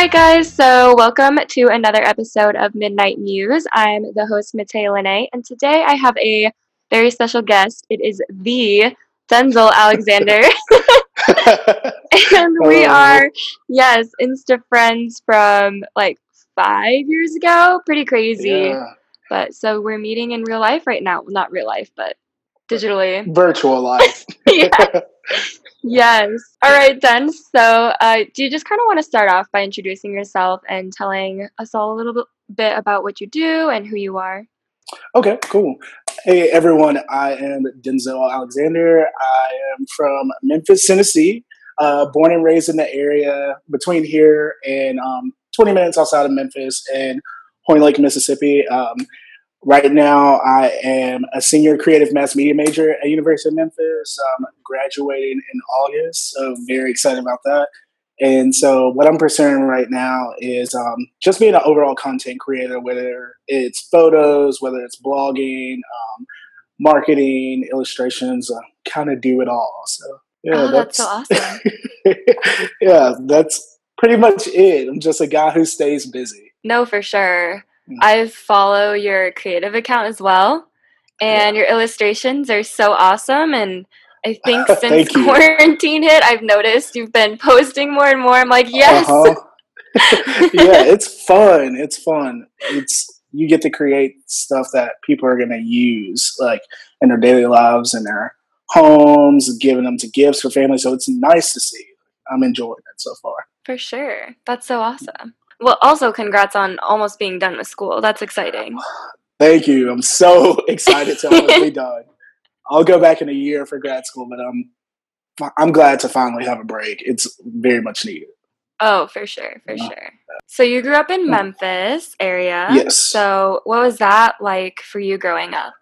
right, guys. So, welcome to another episode of Midnight Muse. I'm the host, Mattea Lene, and today I have a very special guest. It is the Denzel Alexander. and we are, yes, Insta friends from like five years ago. Pretty crazy. Yeah. But so we're meeting in real life right now. Well, not real life, but digitally. Virtual life. yeah. Yes. All right, then. So, uh, do you just kind of want to start off by introducing yourself and telling us all a little bit, about what you do and who you are? Okay, cool. Hey everyone, I am Denzel Alexander. I am from Memphis, Tennessee. Uh, born and raised in the area between here and um, 20 minutes outside of Memphis and Horn Lake, Mississippi. Um, right now, I am a senior creative mass media major at University of Memphis. I'm graduating in August, so very excited about that. And so, what I'm pursuing right now is um, just being an overall content creator, whether it's photos, whether it's blogging, um, marketing, illustrations, uh, kind of do it all. So, yeah, oh, that's, so awesome. yeah, that's pretty much it. I'm just a guy who stays busy. No, for sure. I follow your creative account as well, and yeah. your illustrations are so awesome. And I think since quarantine hit, I've noticed you've been posting more and more. I'm like, yes. Uh-huh. yeah, it's fun. It's fun. It's you get to create stuff that people are going to use, like in their daily lives and their homes, giving them to gifts for family. So it's nice to see. I'm enjoying it so far. For sure. That's so awesome. Well, also congrats on almost being done with school. That's exciting. Thank you. I'm so excited to almost be done. I'll go back in a year for grad school, but I'm I'm glad to finally have a break. It's very much needed. Oh, for sure, for yeah. sure. So you grew up in Memphis area. Yes. So what was that like for you growing up?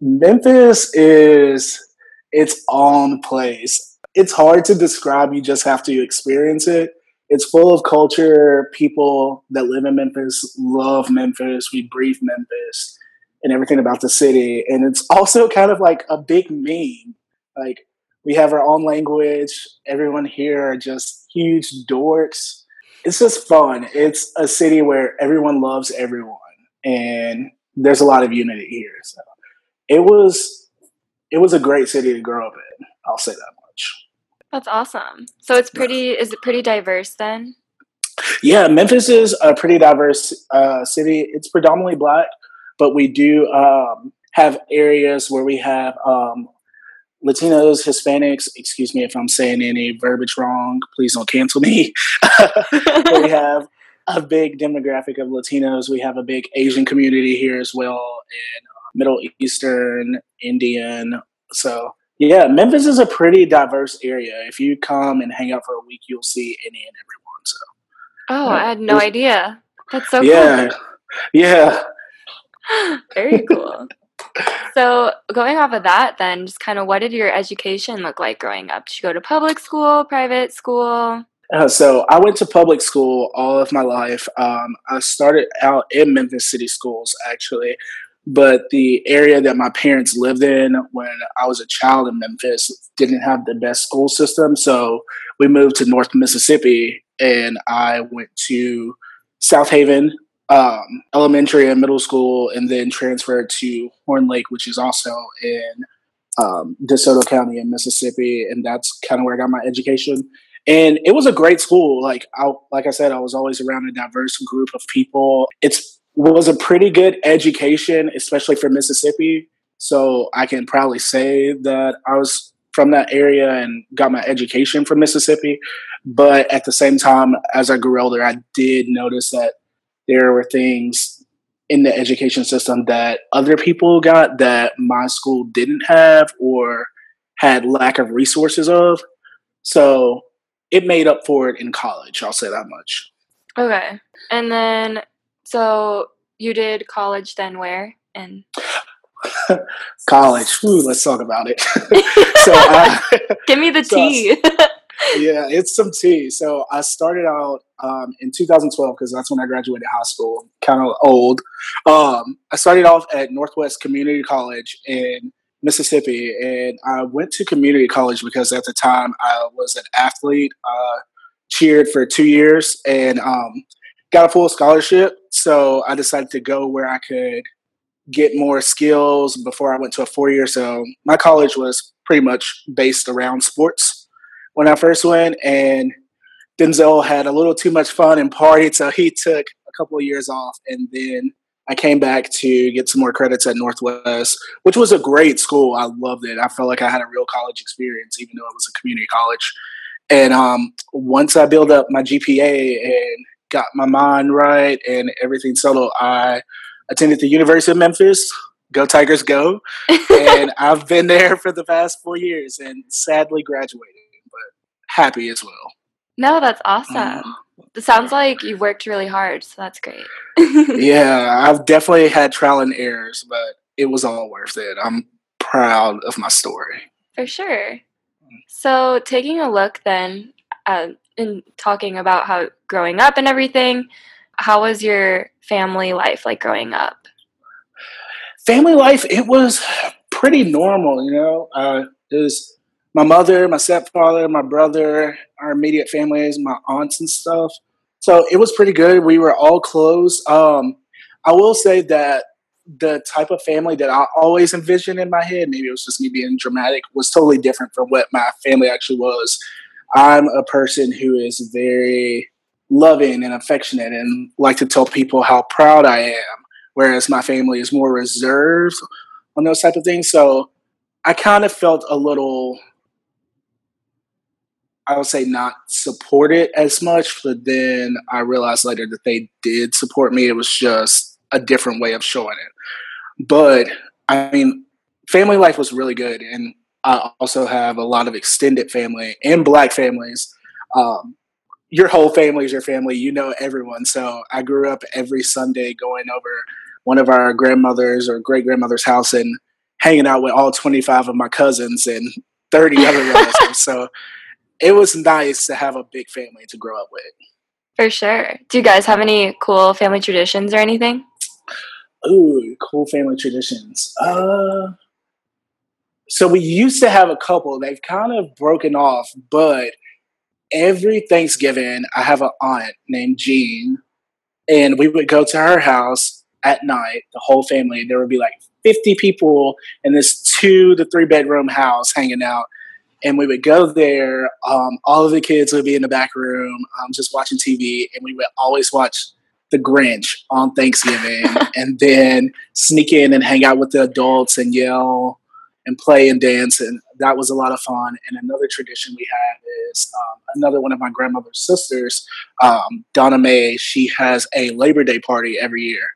Memphis is its own place. It's hard to describe. You just have to experience it. It's full of culture. People that live in Memphis love Memphis. We breathe Memphis and everything about the city. And it's also kind of like a big meme. Like we have our own language. Everyone here are just huge dorks. It's just fun. It's a city where everyone loves everyone, and there's a lot of unity here. So it was it was a great city to grow up in. I'll say that. That's awesome. So it's pretty. Is it pretty diverse then? Yeah, Memphis is a pretty diverse uh, city. It's predominantly black, but we do um, have areas where we have um, Latinos, Hispanics. Excuse me if I'm saying any verbiage wrong. Please don't cancel me. we have a big demographic of Latinos. We have a big Asian community here as well, and uh, Middle Eastern, Indian. So yeah, Memphis is a pretty diverse area. If you come and hang out for a week, you'll see any and everyone. So. Oh, I had no idea. That's so yeah, cool. Yeah. Very cool. so, going off of that, then, just kind of what did your education look like growing up? Did you go to public school, private school? Uh, so, I went to public school all of my life. Um, I started out in Memphis City Schools, actually, but the area that my parents lived in when I was a child in Memphis didn't have the best school system. So, we moved to North Mississippi, and I went to Southaven um, elementary and middle school, and then transferred to Horn Lake, which is also in um, DeSoto County in Mississippi, and that's kind of where I got my education. And it was a great school. Like I, like I said, I was always around a diverse group of people. It's was a pretty good education, especially for Mississippi. So I can proudly say that I was from that area and got my education from Mississippi. But at the same time, as I grew older, I did notice that there were things in the education system that other people got that my school didn't have or had lack of resources of. So it made up for it in college. I'll say that much. Okay. And then, so you did college then where? And college. Let's talk about it. so I, give me the so tea. yeah, it's some tea. So I started out um, in 2012 because that's when I graduated high school. Kind of old. Um, I started off at Northwest Community College in Mississippi, and I went to community college because at the time I was an athlete. Uh, cheered for two years and um, got a full scholarship. So I decided to go where I could get more skills before I went to a four year. So my college was pretty much based around sports when I first went. And Denzel had a little too much fun and partied. So he took a couple of years off. And then I came back to get some more credits at Northwest, which was a great school. I loved it. I felt like I had a real college experience, even though it was a community college. And um, once I built up my GPA and got my mind right and everything settled, I attended the University of Memphis. Go Tigers, go! and I've been there for the past four years, and sadly graduated, but happy as well. No, that's awesome. Um, it sounds like you worked really hard, so that's great. yeah, I've definitely had trial and errors, but it was all worth it. I'm proud of my story. For sure. So, taking a look then, uh, in talking about how growing up and everything, how was your family life like growing up? Family life, it was pretty normal, you know. Uh, it was my mother, my stepfather, my brother, our immediate families, my aunts and stuff. So it was pretty good. We were all close. Um, I will say that the type of family that I always envisioned in my head, maybe it was just me being dramatic, was totally different from what my family actually was. I'm a person who is very loving and affectionate and like to tell people how proud I am, whereas my family is more reserved on those type of things. So I kind of felt a little I would say not support it as much, but then I realized later that they did support me. It was just a different way of showing it. But I mean, family life was really good, and I also have a lot of extended family and black families. Um, your whole family is your family. You know everyone. So I grew up every Sunday going over one of our grandmothers or great grandmother's house and hanging out with all 25 of my cousins and 30 other relatives. So it was nice to have a big family to grow up with. For sure. Do you guys have any cool family traditions or anything? Ooh, cool family traditions. Uh, so we used to have a couple. They've kind of broken off, but every Thanksgiving, I have an aunt named Jean, and we would go to her house at night, the whole family. There would be like 50 people in this two to three bedroom house hanging out and we would go there. Um, all of the kids would be in the back room, um, just watching TV, and we would always watch The Grinch on Thanksgiving, and then sneak in and hang out with the adults and yell and play and dance, and that was a lot of fun. And another tradition we have is um, another one of my grandmother's sisters, um, Donna Mae. She has a Labor Day party every year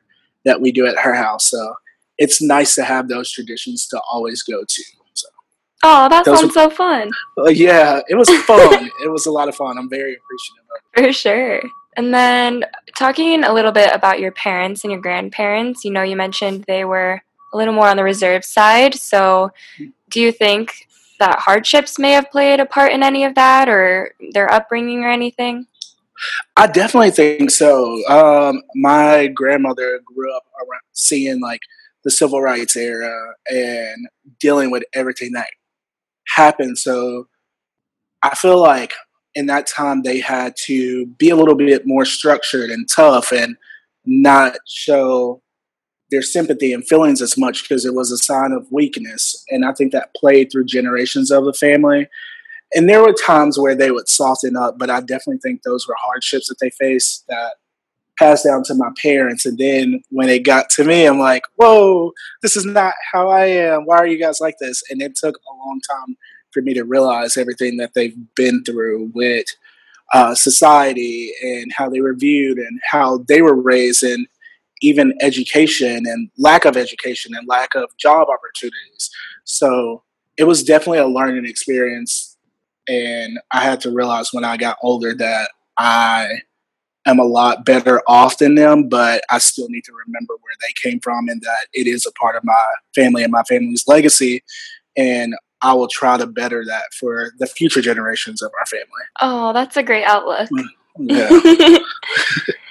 that we do at her house, so it's nice to have those traditions to always go to. Oh, that sounds were, so fun. Uh, yeah, it was fun. it was a lot of fun. I'm very appreciative of it. For sure. And then talking a little bit about your parents and your grandparents, you know, you mentioned they were a little more on the reserve side. So do you think that hardships may have played a part in any of that or their upbringing or anything? I definitely think so. Um, my grandmother grew up around seeing like the civil rights era and dealing with everything that happened. So I feel like in that time they had to be a little bit more structured and tough and not show their sympathy and feelings as much because it was a sign of weakness. And I think that played through generations of the family. And there were times where they would soften up, but I definitely think those were hardships that they faced that passed down to my parents. And then when it got to me, I'm like, whoa, this is not how I am. Why are you guys like this? And it took a long time for me to realize everything that they've been through with uh, society and how they were viewed and how they were raised and even education and lack of education and lack of job opportunities. So it was definitely a learning experience. And I had to realize when I got older that I am a lot better off than them, but I still need to remember where they came from and that it is a part of my family and my family's legacy. And I will try to better that for the future generations of our family. Oh, that's a great outlook. Mm, yeah.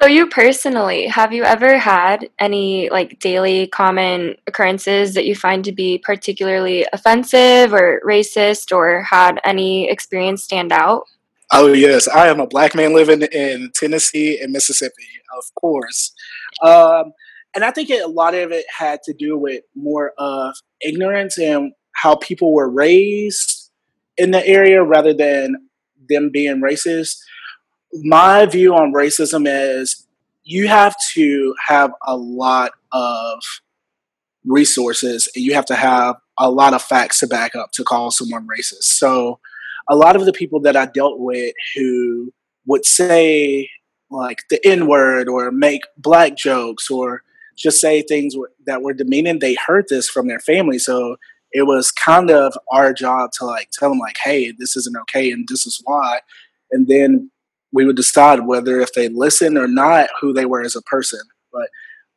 so you personally, have you ever had any like daily common occurrences that you find to be particularly offensive or racist or had any experience stand out? Oh yes, I am a black man living in Tennessee and Mississippi, of course. Um, and I think it, a lot of it had to do with more of ignorance and how people were raised in the area rather than them being racist. My view on racism is you have to have a lot of resources and you have to have a lot of facts to back up to call someone racist. So a lot of the people that I dealt with who would say like the N word or make black jokes or just say things that were demeaning, they heard this from their family. So it was kind of our job to like tell them like, hey, this isn't okay and this is why. And then we would decide whether if they listened or not, who they were as a person. But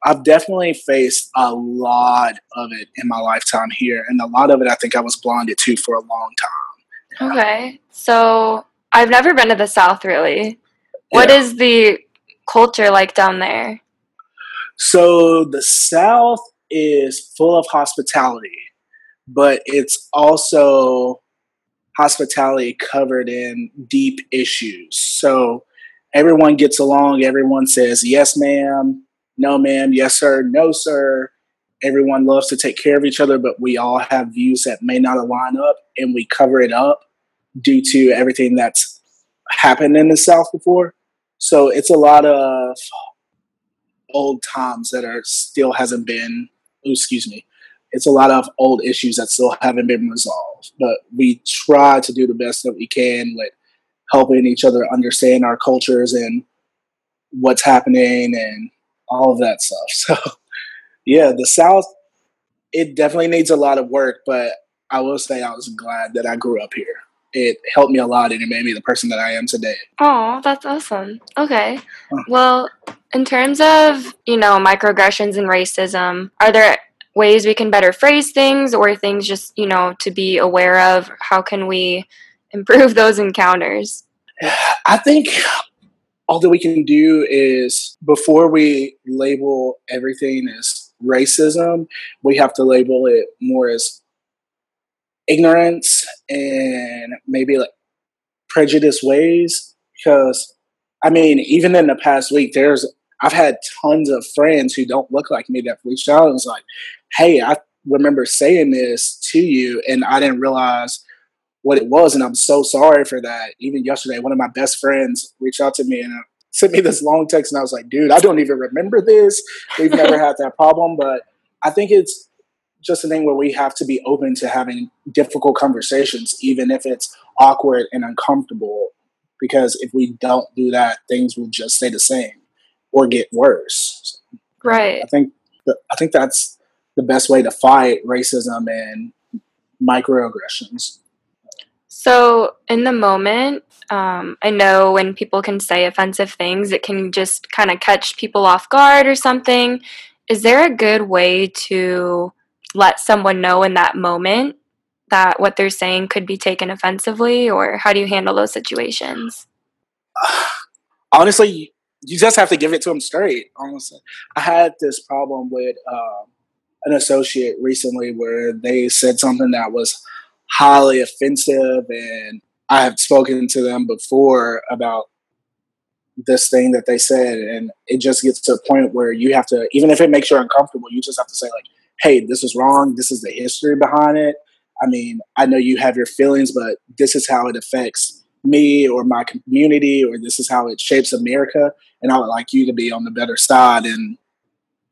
I've definitely faced a lot of it in my lifetime here. And a lot of it I think I was blinded to for a long time. Okay. So I've never been to the South really. What yeah. is the culture like down there? So the South is full of hospitality, but it's also hospitality covered in deep issues. So everyone gets along, everyone says, yes, ma'am, no, ma'am, yes, sir, no, sir. Everyone loves to take care of each other, but we all have views that may not align up and we cover it up due to everything that's happened in the South before. So it's a lot of old times that are still hasn't been, oh, excuse me, it's a lot of old issues that still haven't been resolved. But we try to do the best that we can with helping each other understand our cultures and what's happening and all of that stuff. So, yeah, the South, it definitely needs a lot of work, but I will say I was glad that I grew up here it helped me a lot and it made me the person that I am today. Oh, that's awesome. Okay. Huh. Well, in terms of, you know, microaggressions and racism, are there ways we can better phrase things or things just, you know, to be aware of? How can we improve those encounters? I think all that we can do is before we label everything as racism, we have to label it more as ignorance and maybe like prejudiced ways because I mean, even in the past week, there's I've had tons of friends who don't look like me that reached out and was like, "Hey, I remember saying this to you, and I didn't realize what it was, and I'm so sorry for that." Even yesterday, one of my best friends reached out to me and uh, sent me this long text, and I was like, "Dude, I don't even remember this. We've never had that problem." But I think it's just a thing where we have to be open to having difficult conversations, even if it's awkward and uncomfortable. Because if we don't do that, things will just stay the same or get worse. Right. I think I think that's the best way to fight racism and microaggressions. So, in the moment, um, I know when people can say offensive things, it can just kind of catch people off guard or something. Is there a good way to let someone know in that moment that what they're saying could be taken offensively or how do you handle those situations honestly you just have to give it to them straight honestly i had this problem with um, an associate recently where they said something that was highly offensive and i have spoken to them before about this thing that they said and it just gets to a point where you have to even if it makes you uncomfortable you just have to say like hey, this is wrong. This is the history behind it. I mean, I know you have your feelings, but this is how it affects me or my community, or this is how it shapes America. And I would like you to be on the better side and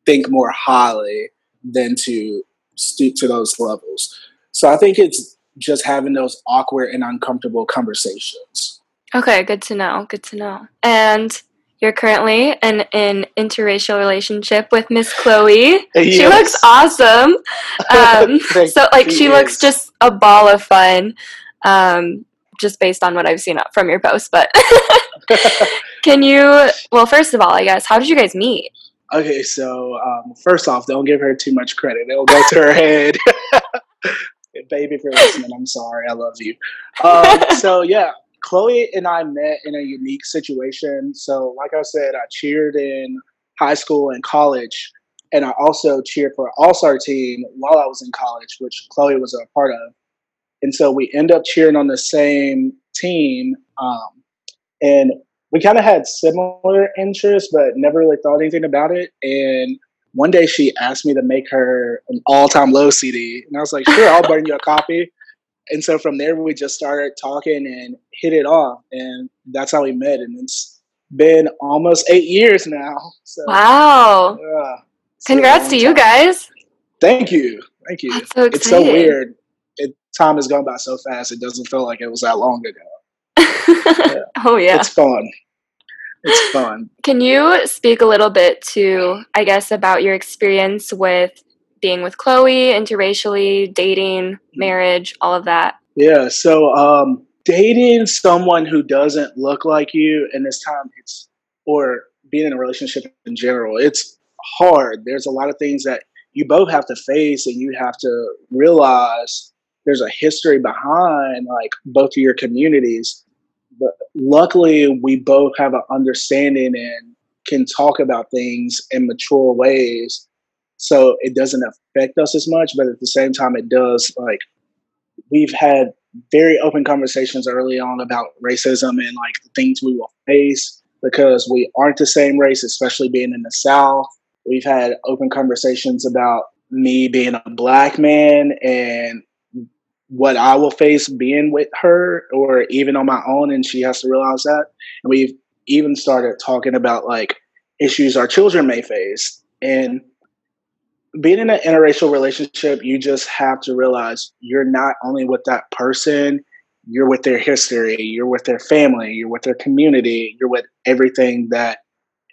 think more highly than to stoop to those levels. So I think it's just having those awkward and uncomfortable conversations. Okay, good to know. Good to know. And you're currently in an interracial relationship with Miss Chloe. Yes. She looks awesome. Um, so, like, she, looks just a ball of fun, um, just based on what I've seen from your post. But can you, well, first of all, I guess, how did you guys meet? Okay, so um, first off, don't give her too much credit. It'll go to her head. Baby, if you're listening, I'm sorry. I love you. Um, so, yeah, Chloe and I met in a unique situation. So, like I said, I cheered in high school and college, and I also cheered for All Star team while I was in college, which Chloe was a part of. And so we end up cheering on the same team. Um, and we kind of had similar interests, but never really thought anything about it. And one day she asked me to make her an all-time low CD, and I was like, "Sure, I'll burn you a copy." And so from there, we just started talking and hit it off, and that's how we met. And it's been almost eight years now. So, wow! Yeah, Congrats to you guys. Thank you, thank you. So it's so weird. Time has gone by so fast; it doesn't feel like it was that long ago. yeah. Oh yeah, it's fun it's fun. Can you speak a little bit to, I guess, about your experience with being with Chloe, interracially, dating, marriage, all of that? Yeah. So, um, dating someone who doesn't look like you, and this time it's, or being in a relationship in general, it's hard. There's a lot of things that you both have to face, and you have to realize there's a history behind like both of your communities but luckily we both have an understanding and can talk about things in mature ways. So it doesn't affect us as much but at the same time it does like we've had very open conversations early on about racism and like the things we will face because we aren't the same race especially being in the south. We've had open conversations about me being a black man and what I will face being with her or even on my own, and she has to realize that. And we've even started talking about like issues our children may face. And being in an interracial relationship, you just have to realize you're not only with that person, you're with their history, you're with their family, you're with their community, you're with everything that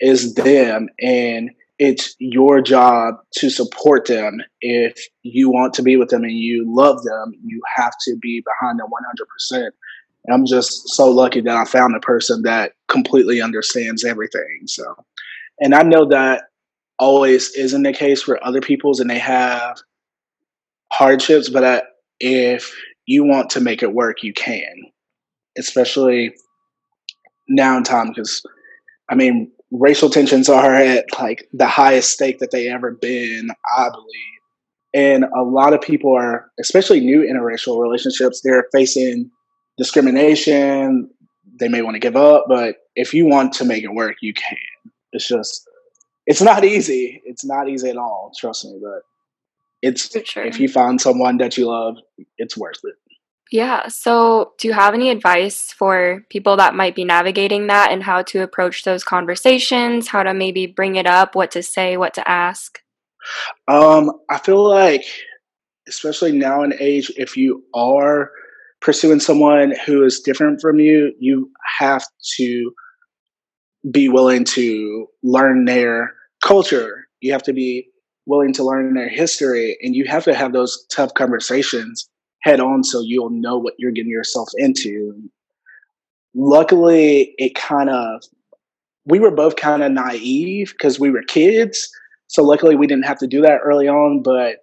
is them. And it's your job to support them. If you want to be with them and you love them, you have to be behind them 100%. And I'm just so lucky that I found a person that completely understands everything. So, and I know that always isn't the case for other people's and they have hardships, but I, if you want to make it work, you can, especially now in time. Because, I mean, racial tensions are at like the highest stake that they ever been, I believe. And a lot of people are, especially new interracial relationships, they're facing discrimination. They may want to give up, but if you want to make it work, you can. It's just, it's not easy. It's not easy at all. Trust me, but it's sure. if you find someone that you love, it's worth it. Yeah. So, do you have any advice for people that might be navigating that and how to approach those conversations, how to maybe bring it up, what to say, what to ask? Um, I feel like, especially now in age, if you are pursuing someone who is different from you, you have to be willing to learn their culture. You have to be willing to learn their history, and you have to have those tough conversations head on so you'll know what you're getting yourself into. Luckily, it kind of, we were both kind of naive because we were kids. So luckily, we didn't have to do that early on. But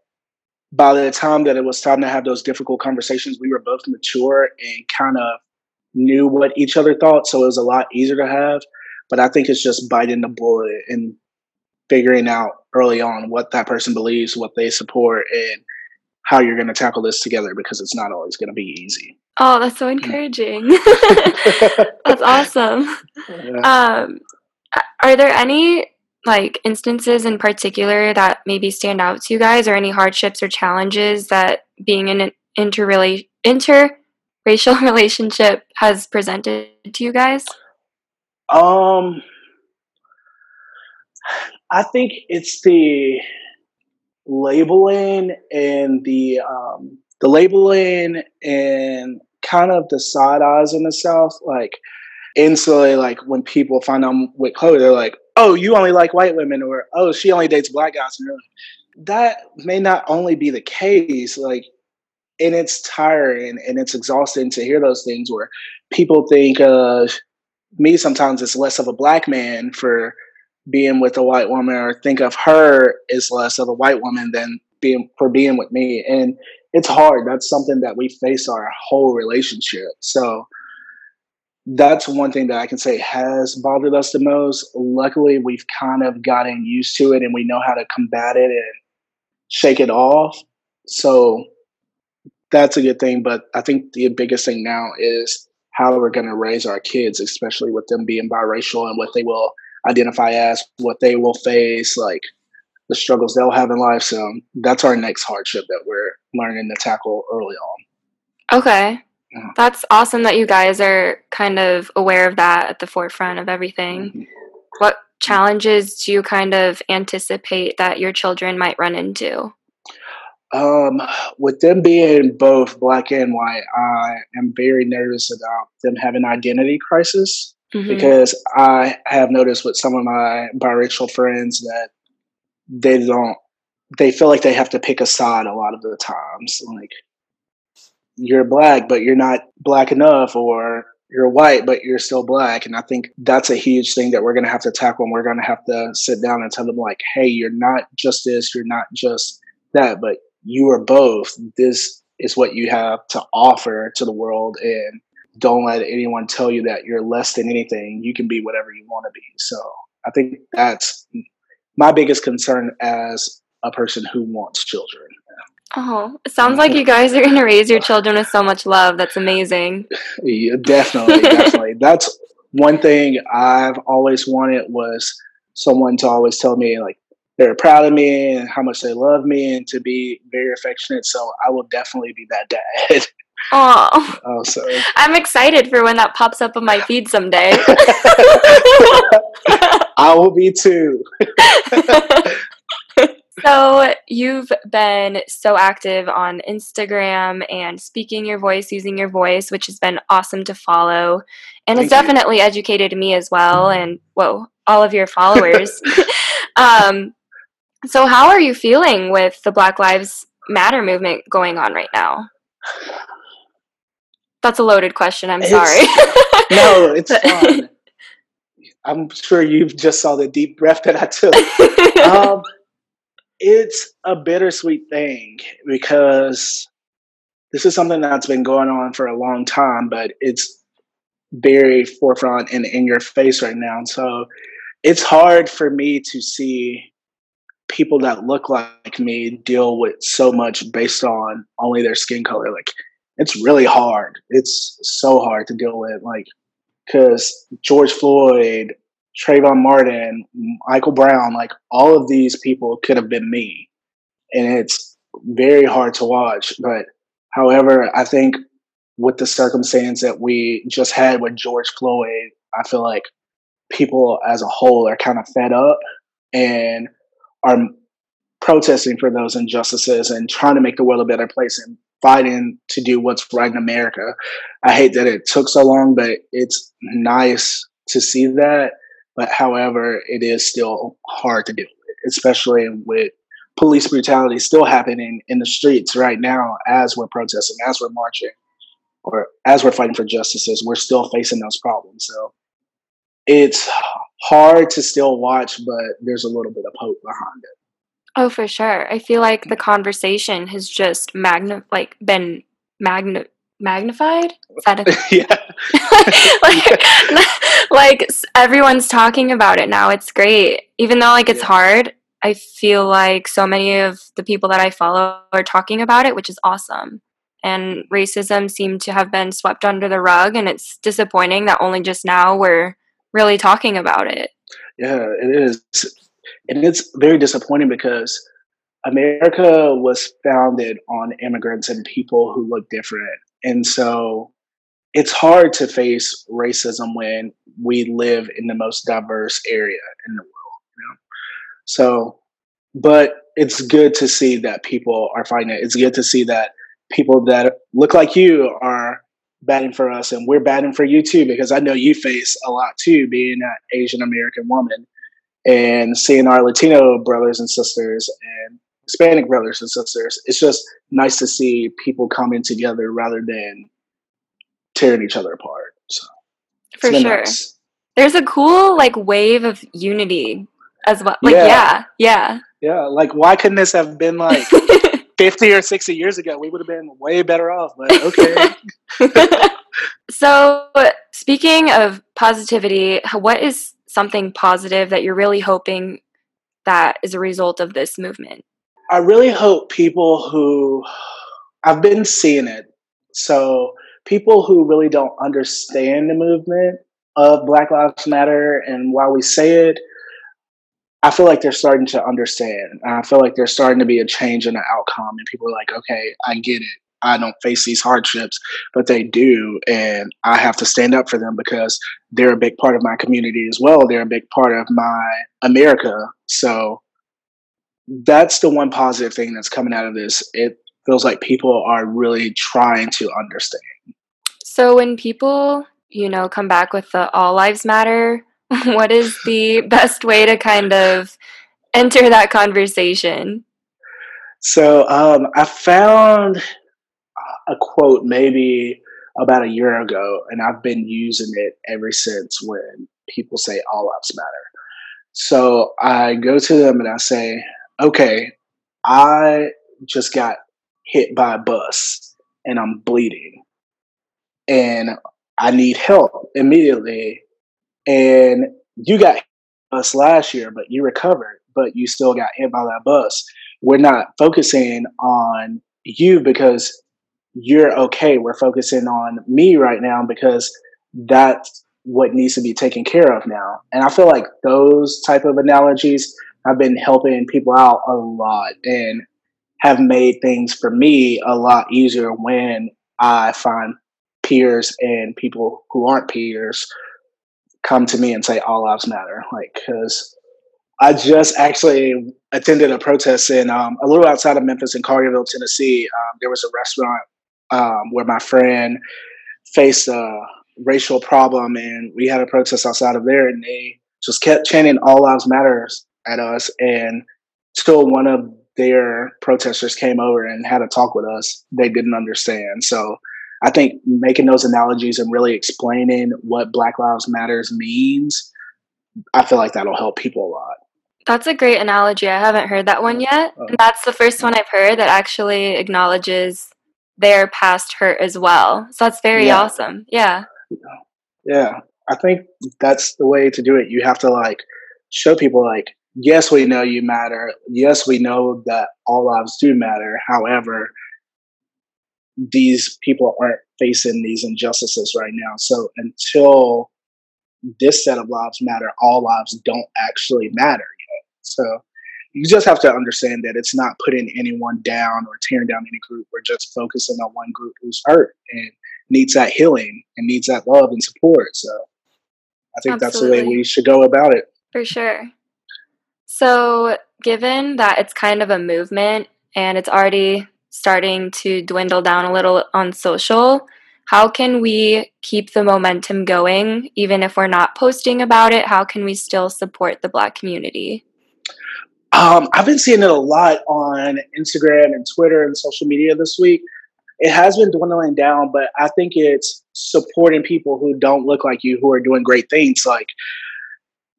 by the time that it was time to have those difficult conversations, we were both mature and kind of knew what each other thought. So it was a lot easier to have. But I think it's just biting the bullet and figuring out early on what that person believes, what they support, and how you're going to tackle this together because it's not always going to be easy. Oh, that's so encouraging. that's awesome. Yeah. Um, are there any like instances in particular that maybe stand out to you guys or any hardships or challenges that being in an interrela- interracial relationship has presented to you guys? Um I think it's the labeling and the um, the labeling and kind of the side eyes in the South, like instantly, like when people find out with Chloe, they're like, "Oh, you only like white women," or "Oh, she only dates black guys." And like, that may not only be the case, like, and it's tiring and it's exhausting to hear those things where people think of me. Sometimes it's less of a black man for being with a white woman or think of her as less of a white woman than being for being with me. And it's hard. That's something that we face our whole relationship. So that's one thing that I can say has bothered us the most. Luckily, we've kind of gotten used to it and we know how to combat it and shake it off. So that's a good thing. But I think the biggest thing now is how we're going to raise our kids, especially with them being biracial and what they will identify as, what they will face, like the struggles they'll have in life. So that's our next hardship that we're learning to tackle early on. Okay. Yeah. That's awesome that you guys are kind of aware of that at the forefront of everything. Mm-hmm. What challenges do you kind of anticipate that your children might run into? Um, with them being both black and white, I am very nervous about them having identity crisis mm-hmm. because I have noticed with some of my biracial friends that they don't, they feel like they have to pick a side a lot of the times. Like, you're black, but you're not black enough, or you're white, but you're still black. And I think that's a huge thing that we're going to have to tackle. And we're going to have to sit down and tell them, like, hey, you're not just this, you're not just that, but you are both. This is what you have to offer to the world. And don't let anyone tell you that you're less than anything. You can be whatever you want to be. So I think that's my biggest concern as a person who wants children. Oh, it sounds like you guys are going to raise your children with so much love. That's amazing. Yeah, definitely, definitely. That's one thing I've always wanted was someone to always tell me like they're proud of me and how much they love me and to be very affectionate. So I will definitely be that dad. Oh, oh. I'm excited for when that pops up on my feed someday. I will be too. so you've been so active on Instagram and speaking your voice, using your voice, which has been awesome to follow, and Thank it's definitely educated me as well, and whoa, all of your followers. um, so, how are you feeling with the Black Lives Matter movement going on right now? That's a loaded question. I'm it's, sorry. no, it's fine. I'm sure you just saw the deep breath that I took. um, it's a bittersweet thing because this is something that's been going on for a long time, but it's very forefront and in your face right now. So it's hard for me to see people that look like me deal with so much based on only their skin color. Like, it's really hard. It's so hard to deal with. Like, because George Floyd, Trayvon Martin, Michael Brown, like all of these people could have been me. And it's very hard to watch. But however, I think with the circumstance that we just had with George Floyd, I feel like people as a whole are kind of fed up and are protesting for those injustices and trying to make the world a better place and fighting to do what's right in America. I hate that it took so long, but it's nice to see that. But however, it is still hard to deal with, especially with police brutality still happening in the streets right now as we're protesting, as we're marching, or as we're fighting for justices. We're still facing those problems. So it's hard to still watch, but there's a little bit of hope behind it. Oh, for sure. I feel like the conversation has just magna like been magna magnified. Is that a- yeah. like, like everyone's talking about it now. It's great, even though like it's yeah. hard. I feel like so many of the people that I follow are talking about it, which is awesome. And racism seemed to have been swept under the rug, and it's disappointing that only just now we're really talking about it. Yeah, it is. And it's very disappointing because America was founded on immigrants and people who look different. And so it's hard to face racism when we live in the most diverse area in the world. You know? So, but it's good to see that people are fighting it. It's good to see that people that look like you are batting for us and we're batting for you too because i know you face a lot too being an asian american woman and seeing our latino brothers and sisters and hispanic brothers and sisters it's just nice to see people coming together rather than tearing each other apart so for sure nice. there's a cool like wave of unity as well like yeah yeah, yeah. yeah like why couldn't this have been like 50 or 60 years ago, we would have been way better off, but okay. so, speaking of positivity, what is something positive that you're really hoping that is a result of this movement? I really hope people who I've been seeing it. So, people who really don't understand the movement of Black Lives Matter and why we say it, I feel like they're starting to understand. I feel like there's starting to be a change in the outcome, and people are like, okay, I get it. I don't face these hardships, but they do. And I have to stand up for them because they're a big part of my community as well. They're a big part of my America. So that's the one positive thing that's coming out of this. It feels like people are really trying to understand. So when people, you know, come back with the all lives matter, what is the best way to kind of enter that conversation? So um, I found a quote maybe about a year ago, and I've been using it ever since when people say all lives matter. So I go to them and I say, okay, I just got hit by a bus and I'm bleeding and I need help immediately. And you got us last year, but you recovered, but you still got hit by that bus. We're not focusing on you because you're okay. We're focusing on me right now because that's what needs to be taken care of now. And I feel like those type of analogies have been helping people out a lot and have made things for me a lot easier when I find peers and people who aren't peers come to me and say all lives matter. Like, cause I just actually attended a protest in um, a little outside of Memphis in Collierville, Tennessee. Um, there was a restaurant um, where my friend faced a racial problem, and we had a protest outside of there, and they just kept chanting "All Lives Matters" at us, and still one of their protesters came over and had a talk with us. They didn't understand, so I think making those analogies and really explaining what Black Lives Matters means, I feel like that'll help people a lot. That's a great analogy. I haven't heard that one yet. Oh. And that's the first one I've heard that actually acknowledges their past hurt as well. So that's very yeah. awesome. Yeah. Yeah. I think that's the way to do it. You have to like show people like, yes, we know you matter. Yes, we know that all lives do matter. However, these people aren't facing these injustices right now. So until this set of lives matter, all lives don't actually matter yet. So you just have to understand that it's not putting anyone down or tearing down any group. We're just focusing on one group who's hurt and needs that healing and needs that love and support. So I think Absolutely. that's the way we should go about it. For sure. So, given that it's kind of a movement and it's already starting to dwindle down a little on social, how can we keep the momentum going even if we're not posting about it? How can we still support the Black community? Um, I've been seeing it a lot on Instagram and Twitter and social media this week. It has been dwindling down, but I think it's supporting people who don't look like you who are doing great things. Like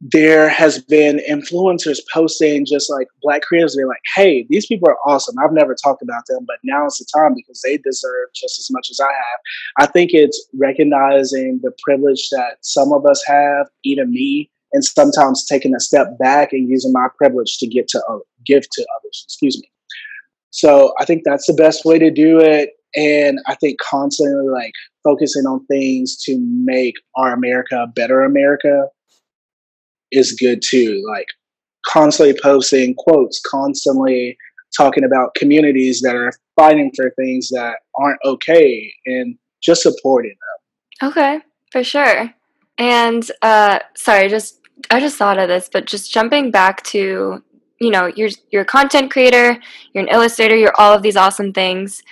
there has been influencers posting just like black creators. They're like, "Hey, these people are awesome. I've never talked about them, but now it's the time because they deserve just as much as I have." I think it's recognizing the privilege that some of us have, even me, and sometimes taking a step back and using my privilege to get to uh, give to others. Excuse me. So I think that's the best way to do it, and I think constantly like focusing on things to make our America a better America is good too. Like constantly posting quotes, constantly talking about communities that are fighting for things that aren't okay, and just supporting them. Okay, for sure. And uh, sorry, just I just thought of this, but just jumping back to you know you're you're a content creator, you're an illustrator, you're all of these awesome things.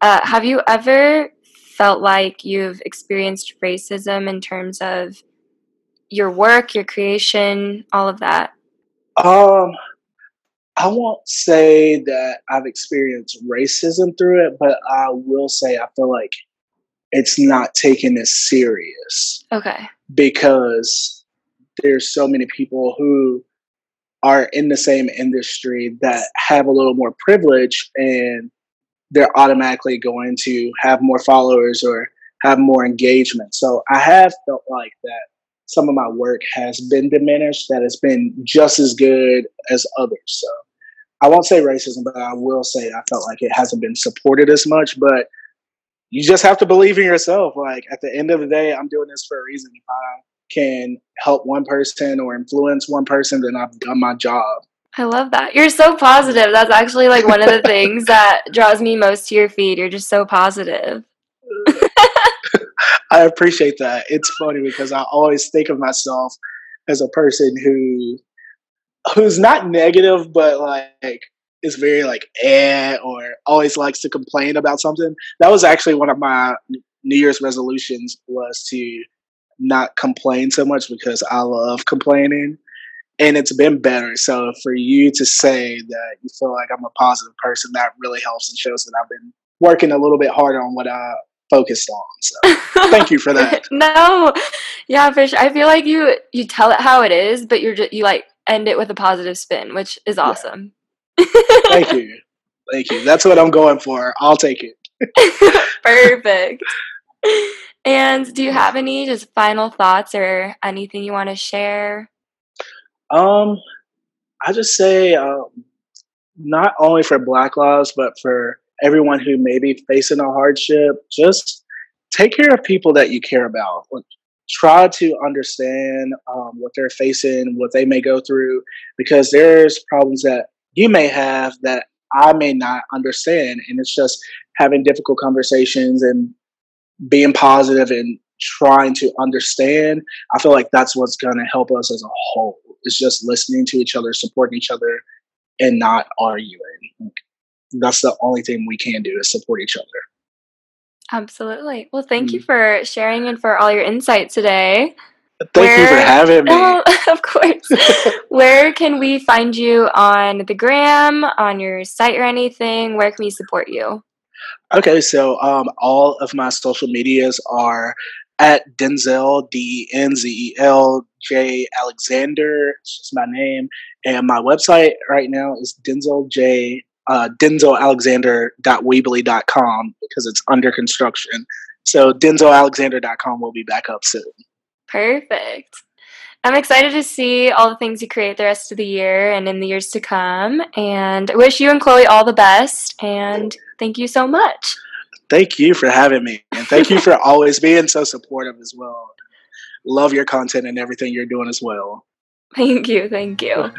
Uh, have you ever felt like you've experienced racism in terms of your work, your creation, all of that? Um, I won't say that I've experienced racism through it, but I will say I feel like it's not taken as serious. Okay. Because there's so many people who are in the same industry that have a little more privilege and they're automatically going to have more followers or have more engagement. So I have felt like that some of my work has been diminished, that it's been just as good as others. So I won't say racism, but I will say I felt like it hasn't been supported as much. But you just have to believe in yourself. Like at the end of the day, I'm doing this for a reason. If I can help one person or influence one person, then I've done my job. I love that. You're so positive. That's actually like one of the things that draws me most to your feed. You're just so positive. I appreciate that. It's funny because I always think of myself as a person who who's not negative, but like is very like eh or always likes to complain about something. That was actually one of my New Year's resolutions was to not complain so much because I love complaining. And it's been better. So for you to say that you feel like I'm a positive person, that really helps and shows that I've been working a little bit harder on what I focused on. So thank you for that. no, yeah, for sure. I feel like you you tell it how it is, but you're just, you like end it with a positive spin, which is awesome. Yeah. thank you, thank you. That's what I'm going for. I'll take it. Perfect. And do you have any just final thoughts or anything you want to share? Um, I just say um, not only for Black lives, but for everyone who may be facing a hardship, just take care of people that you care about. Try to understand um, what they're facing, what they may go through, because there's problems that you may have that I may not understand. And it's just having difficult conversations and being positive and trying to understand. I feel like that's what's going to help us as a whole. It's just listening to each other, supporting each other, and not arguing that's the only thing we can do is support each other. Absolutely. Well, thank mm you for sharing and for all your insight today. Thank Where, you for having me. Oh, of course. Where can we find you on the gram, on your site or anything? Where can we support you? Okay, so um, all of my social medias are at Denzel, D N Z E L J Alexander. It's just my name. And my website right now is Denzel J uh, denzelalexander.weebly.com because it's under construction. So denzelalexander.com will be back up soon. Perfect. I'm excited to see all the things you create the rest of the year and in the years to come. And wish you and Chloe all the best. And thank you so much. Thank you for having me. And thank you for always being so supportive as well. Love your content and everything you're doing as well. Thank you. Thank you.